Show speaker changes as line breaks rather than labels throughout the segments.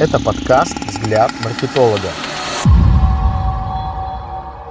Это подкаст «Взгляд маркетолога».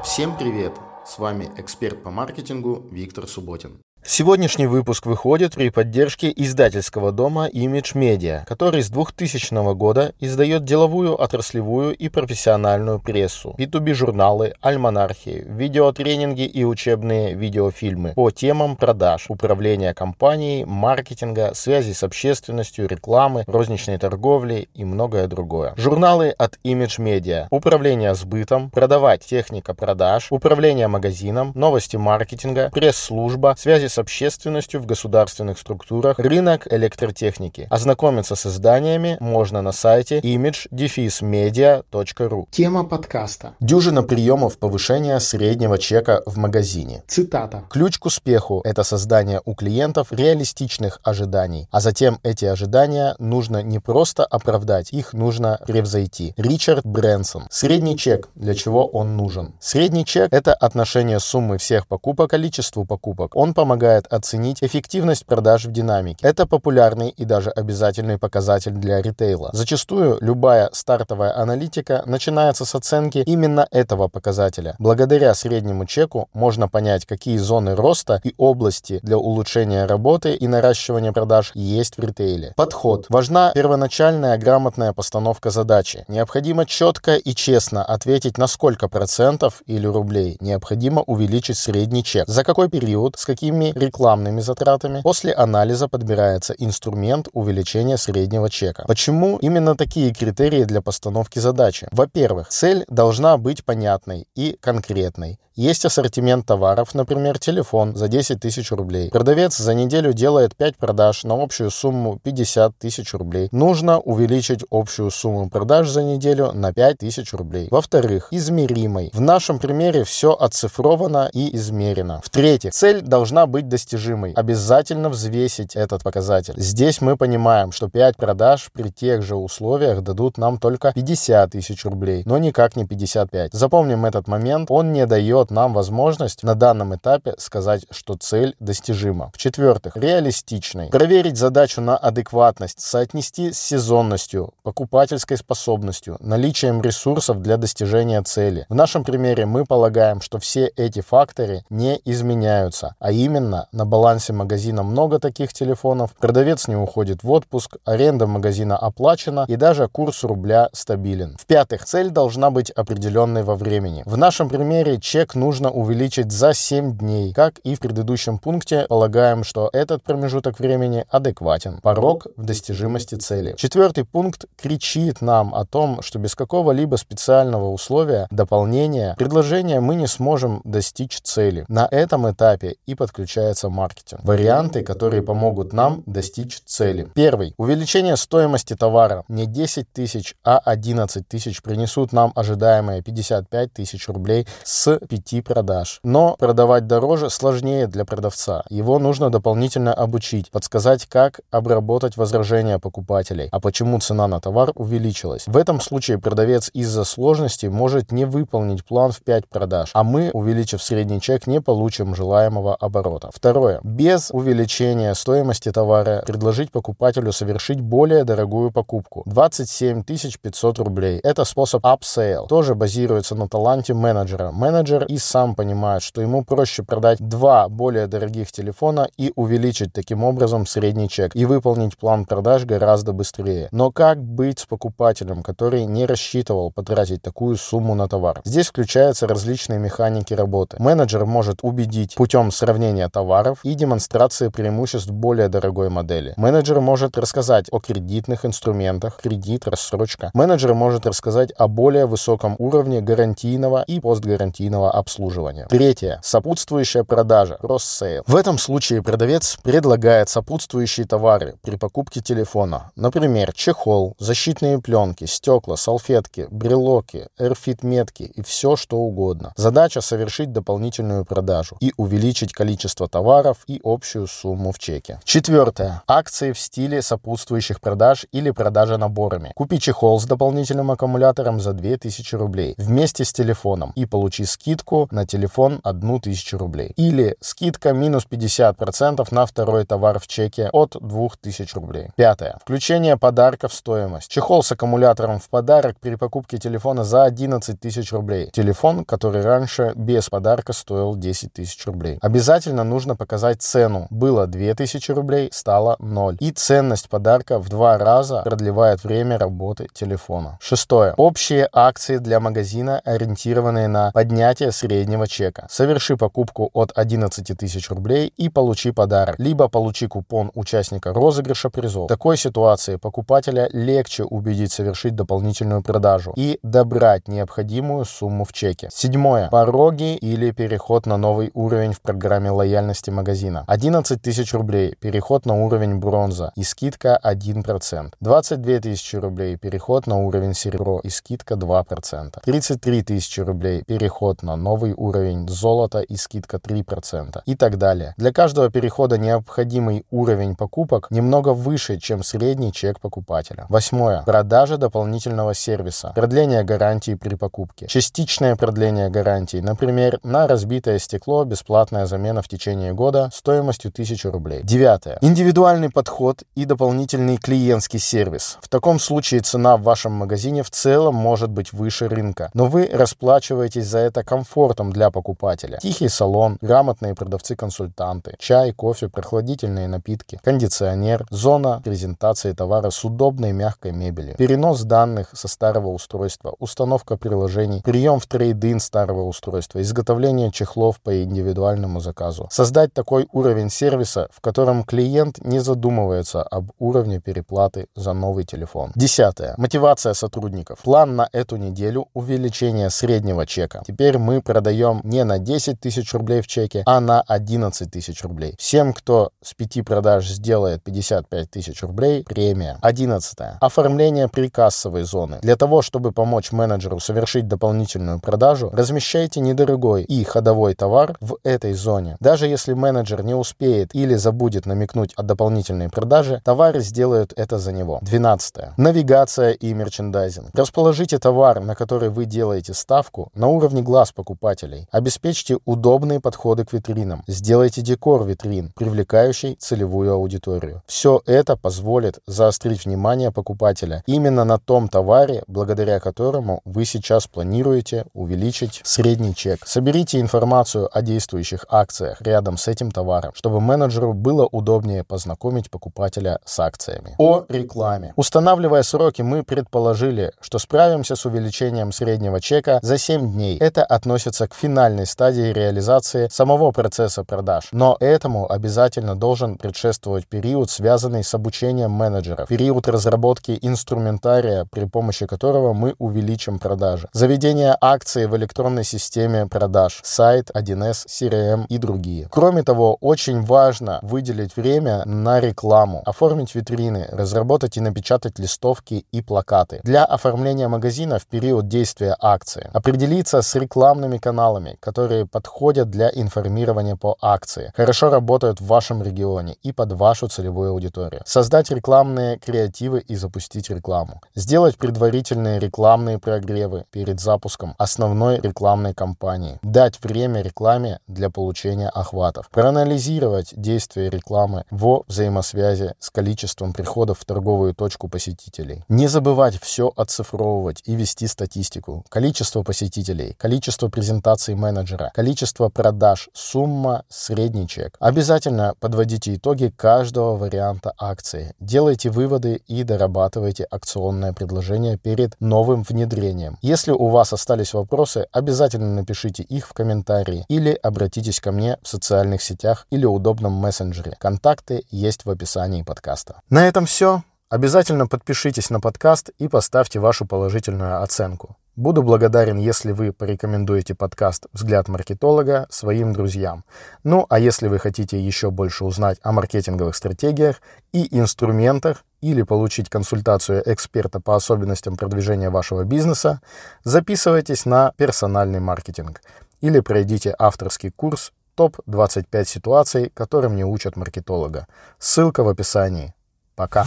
Всем привет! С вами эксперт по маркетингу Виктор Субботин.
Сегодняшний выпуск выходит при поддержке издательского дома Image Media, который с 2000 года издает деловую, отраслевую и профессиональную прессу, B2B-журналы, альманархи, видеотренинги и учебные видеофильмы по темам продаж, управления компанией, маркетинга, связи с общественностью, рекламы, розничной торговли и многое другое. Журналы от Image Media, управление сбытом, продавать техника продаж, управление магазином, новости маркетинга, пресс-служба, связи с общественностью в государственных структурах, рынок электротехники. Ознакомиться с изданиями можно на сайте image-media.ru.
Тема подкаста.
Дюжина приемов повышения среднего чека в магазине.
Цитата.
Ключ к успеху – это создание у клиентов реалистичных ожиданий, а затем эти ожидания нужно не просто оправдать, их нужно превзойти. Ричард Брэнсон. Средний чек. Для чего он нужен? Средний чек – это отношение суммы всех покупок количеству покупок. Он помогает помогает оценить эффективность продаж в динамике. Это популярный и даже обязательный показатель для ритейла. Зачастую любая стартовая аналитика начинается с оценки именно этого показателя. Благодаря среднему чеку можно понять, какие зоны роста и области для улучшения работы и наращивания продаж есть в ритейле. Подход. Важна первоначальная грамотная постановка задачи. Необходимо четко и честно ответить, на сколько процентов или рублей необходимо увеличить средний чек, за какой период, с какими рекламными затратами. После анализа подбирается инструмент увеличения среднего чека. Почему именно такие критерии для постановки задачи? Во-первых, цель должна быть понятной и конкретной. Есть ассортимент товаров, например, телефон за 10 тысяч рублей. Продавец за неделю делает 5 продаж на общую сумму 50 тысяч рублей. Нужно увеличить общую сумму продаж за неделю на 5 тысяч рублей. Во-вторых, измеримой. В нашем примере все оцифровано и измерено. В-третьих, цель должна быть достижимой. Обязательно взвесить этот показатель. Здесь мы понимаем, что 5 продаж при тех же условиях дадут нам только 50 тысяч рублей, но никак не 55. Запомним этот момент, он не дает нам возможность на данном этапе сказать, что цель достижима. В-четвертых, реалистичной. Проверить задачу на адекватность, соотнести с сезонностью, покупательской способностью, наличием ресурсов для достижения цели. В нашем примере мы полагаем, что все эти факторы не изменяются, а именно на балансе магазина много таких телефонов, продавец не уходит в отпуск, аренда магазина оплачена и даже курс рубля стабилен. В-пятых, цель должна быть определенной во времени. В нашем примере чек нужно увеличить за 7 дней. Как и в предыдущем пункте, полагаем, что этот промежуток времени адекватен. Порог в достижимости цели. Четвертый пункт кричит нам о том, что без какого-либо специального условия, дополнения, предложения мы не сможем достичь цели. На этом этапе и подключается маркетинг. Варианты, которые помогут нам достичь цели. Первый. Увеличение стоимости товара. Не 10 тысяч, а 11 тысяч принесут нам ожидаемые 55 тысяч рублей с 5 пути продаж. Но продавать дороже сложнее для продавца. Его нужно дополнительно обучить, подсказать, как обработать возражения покупателей, а почему цена на товар увеличилась. В этом случае продавец из-за сложности может не выполнить план в 5 продаж, а мы, увеличив средний чек, не получим желаемого оборота. Второе. Без увеличения стоимости товара предложить покупателю совершить более дорогую покупку. 27 500 рублей. Это способ upsell. Тоже базируется на таланте менеджера. Менеджер и сам понимает, что ему проще продать два более дорогих телефона и увеличить таким образом средний чек и выполнить план продаж гораздо быстрее. Но как быть с покупателем, который не рассчитывал потратить такую сумму на товар? Здесь включаются различные механики работы. Менеджер может убедить путем сравнения товаров и демонстрации преимуществ более дорогой модели. Менеджер может рассказать о кредитных инструментах, кредит, рассрочка. Менеджер может рассказать о более высоком уровне гарантийного и постгарантийного обслуживания. Третье. Сопутствующая продажа. Cross-sale. В этом случае продавец предлагает сопутствующие товары при покупке телефона. Например, чехол, защитные пленки, стекла, салфетки, брелоки, AirFit метки и все что угодно. Задача совершить дополнительную продажу и увеличить количество товаров и общую сумму в чеке. Четвертое. Акции в стиле сопутствующих продаж или продажа наборами. Купи чехол с дополнительным аккумулятором за 2000 рублей вместе с телефоном и получи скидку на телефон 1000 рублей. Или скидка минус 50% на второй товар в чеке от 2000 рублей. Пятое. Включение подарка в стоимость. Чехол с аккумулятором в подарок при покупке телефона за 11 тысяч рублей. Телефон, который раньше без подарка стоил 10 тысяч рублей. Обязательно нужно показать цену. Было 2000 рублей, стало 0. И ценность подарка в два раза продлевает время работы телефона. Шестое. Общие акции для магазина, ориентированные на поднятие среднего чека. Соверши покупку от 11 тысяч рублей и получи подарок. Либо получи купон участника розыгрыша призов. В такой ситуации покупателя легче убедить совершить дополнительную продажу и добрать необходимую сумму в чеке. Седьмое. Пороги или переход на новый уровень в программе лояльности магазина. 11 тысяч рублей. Переход на уровень бронза и скидка 1%. 22 тысячи рублей. Переход на уровень серебро и скидка 2%. 33 тысячи рублей. Переход на новый уровень золота и скидка 3%. И так далее. Для каждого перехода необходимый уровень покупок немного выше, чем средний чек покупателя. Восьмое. Продажа дополнительного сервиса. Продление гарантии при покупке. Частичное продление гарантии. Например, на разбитое стекло бесплатная замена в течение года стоимостью 1000 рублей. Девятое. Индивидуальный подход и дополнительный клиентский сервис. В таком случае цена в вашем магазине в целом может быть выше рынка, но вы расплачиваетесь за это комфортом для покупателя. Тихий салон, грамотные продавцы-консультанты, чай, кофе, прохладительные напитки, кондиционер, зона презентации товара с удобной мягкой мебелью, перенос данных со старого устройства, установка приложений, прием в трейдин старого устройства, изготовление чехлов по индивидуальному заказу. Создать такой уровень сервиса, в котором клиент не задумывается об уровне переплаты за новый телефон. Десятое. Мотивация сотрудников. План на эту неделю увеличение среднего чека. Теперь мы продаем не на 10 тысяч рублей в чеке, а на 11 тысяч рублей. Всем, кто с 5 продаж сделает 55 тысяч рублей, премия. Одиннадцатое. Оформление прикассовой зоны. Для того, чтобы помочь менеджеру совершить дополнительную продажу, размещайте недорогой и ходовой товар в этой зоне. Даже если менеджер не успеет или забудет намекнуть о дополнительной продаже, товары сделают это за него. Двенадцатое. Навигация и мерчендайзинг. Расположите товар, на который вы делаете ставку, на уровне глаз покупателей. Обеспечьте удобные подходы к витринам. Сделайте декор витрин, привлекающий целевую аудиторию. Все это позволит заострить внимание покупателя именно на том товаре, благодаря которому вы сейчас планируете увеличить средний чек. Соберите информацию о действующих акциях рядом с этим товаром, чтобы менеджеру было удобнее познакомить покупателя с акциями. О рекламе. Устанавливая сроки, мы предположили, что справимся с увеличением среднего чека за 7 дней. Это относится к финальной стадии реализации самого процесса продаж. Но этому обязательно должен предшествовать период, связанный с обучением менеджеров, период разработки инструментария, при помощи которого мы увеличим продажи, заведение акций в электронной системе продаж, сайт, 1С, CRM и другие. Кроме того, очень важно выделить время на рекламу, оформить витрины, разработать и напечатать листовки и плакаты. Для оформления магазина в период действия акции. Определиться с рекламными каналами, которые подходят для информирования по акции, хорошо работают в вашем регионе и под вашу целевую аудиторию. Создать рекламные креативы и запустить рекламу. Сделать предварительные рекламные прогревы перед запуском основной рекламной кампании. Дать время рекламе для получения охватов. Проанализировать действия рекламы во взаимосвязи с количеством приходов в торговую точку посетителей. Не забывать все оцифровывать и вести статистику. Количество посетителей, количество презентаций менеджера, количество продаж, сумма, средний чек. Обязательно подводите итоги каждого варианта акции. Делайте выводы и дорабатывайте акционное предложение перед новым внедрением. Если у вас остались вопросы, обязательно напишите их в комментарии или обратитесь ко мне в социальных сетях или удобном мессенджере. Контакты есть в описании подкаста. На этом все. Обязательно подпишитесь на подкаст и поставьте вашу положительную оценку. Буду благодарен, если вы порекомендуете подкаст «Взгляд маркетолога» своим друзьям. Ну, а если вы хотите еще больше узнать о маркетинговых стратегиях и инструментах или получить консультацию эксперта по особенностям продвижения вашего бизнеса, записывайтесь на персональный маркетинг или пройдите авторский курс «Топ-25 ситуаций, которым не учат маркетолога». Ссылка в описании. Пока.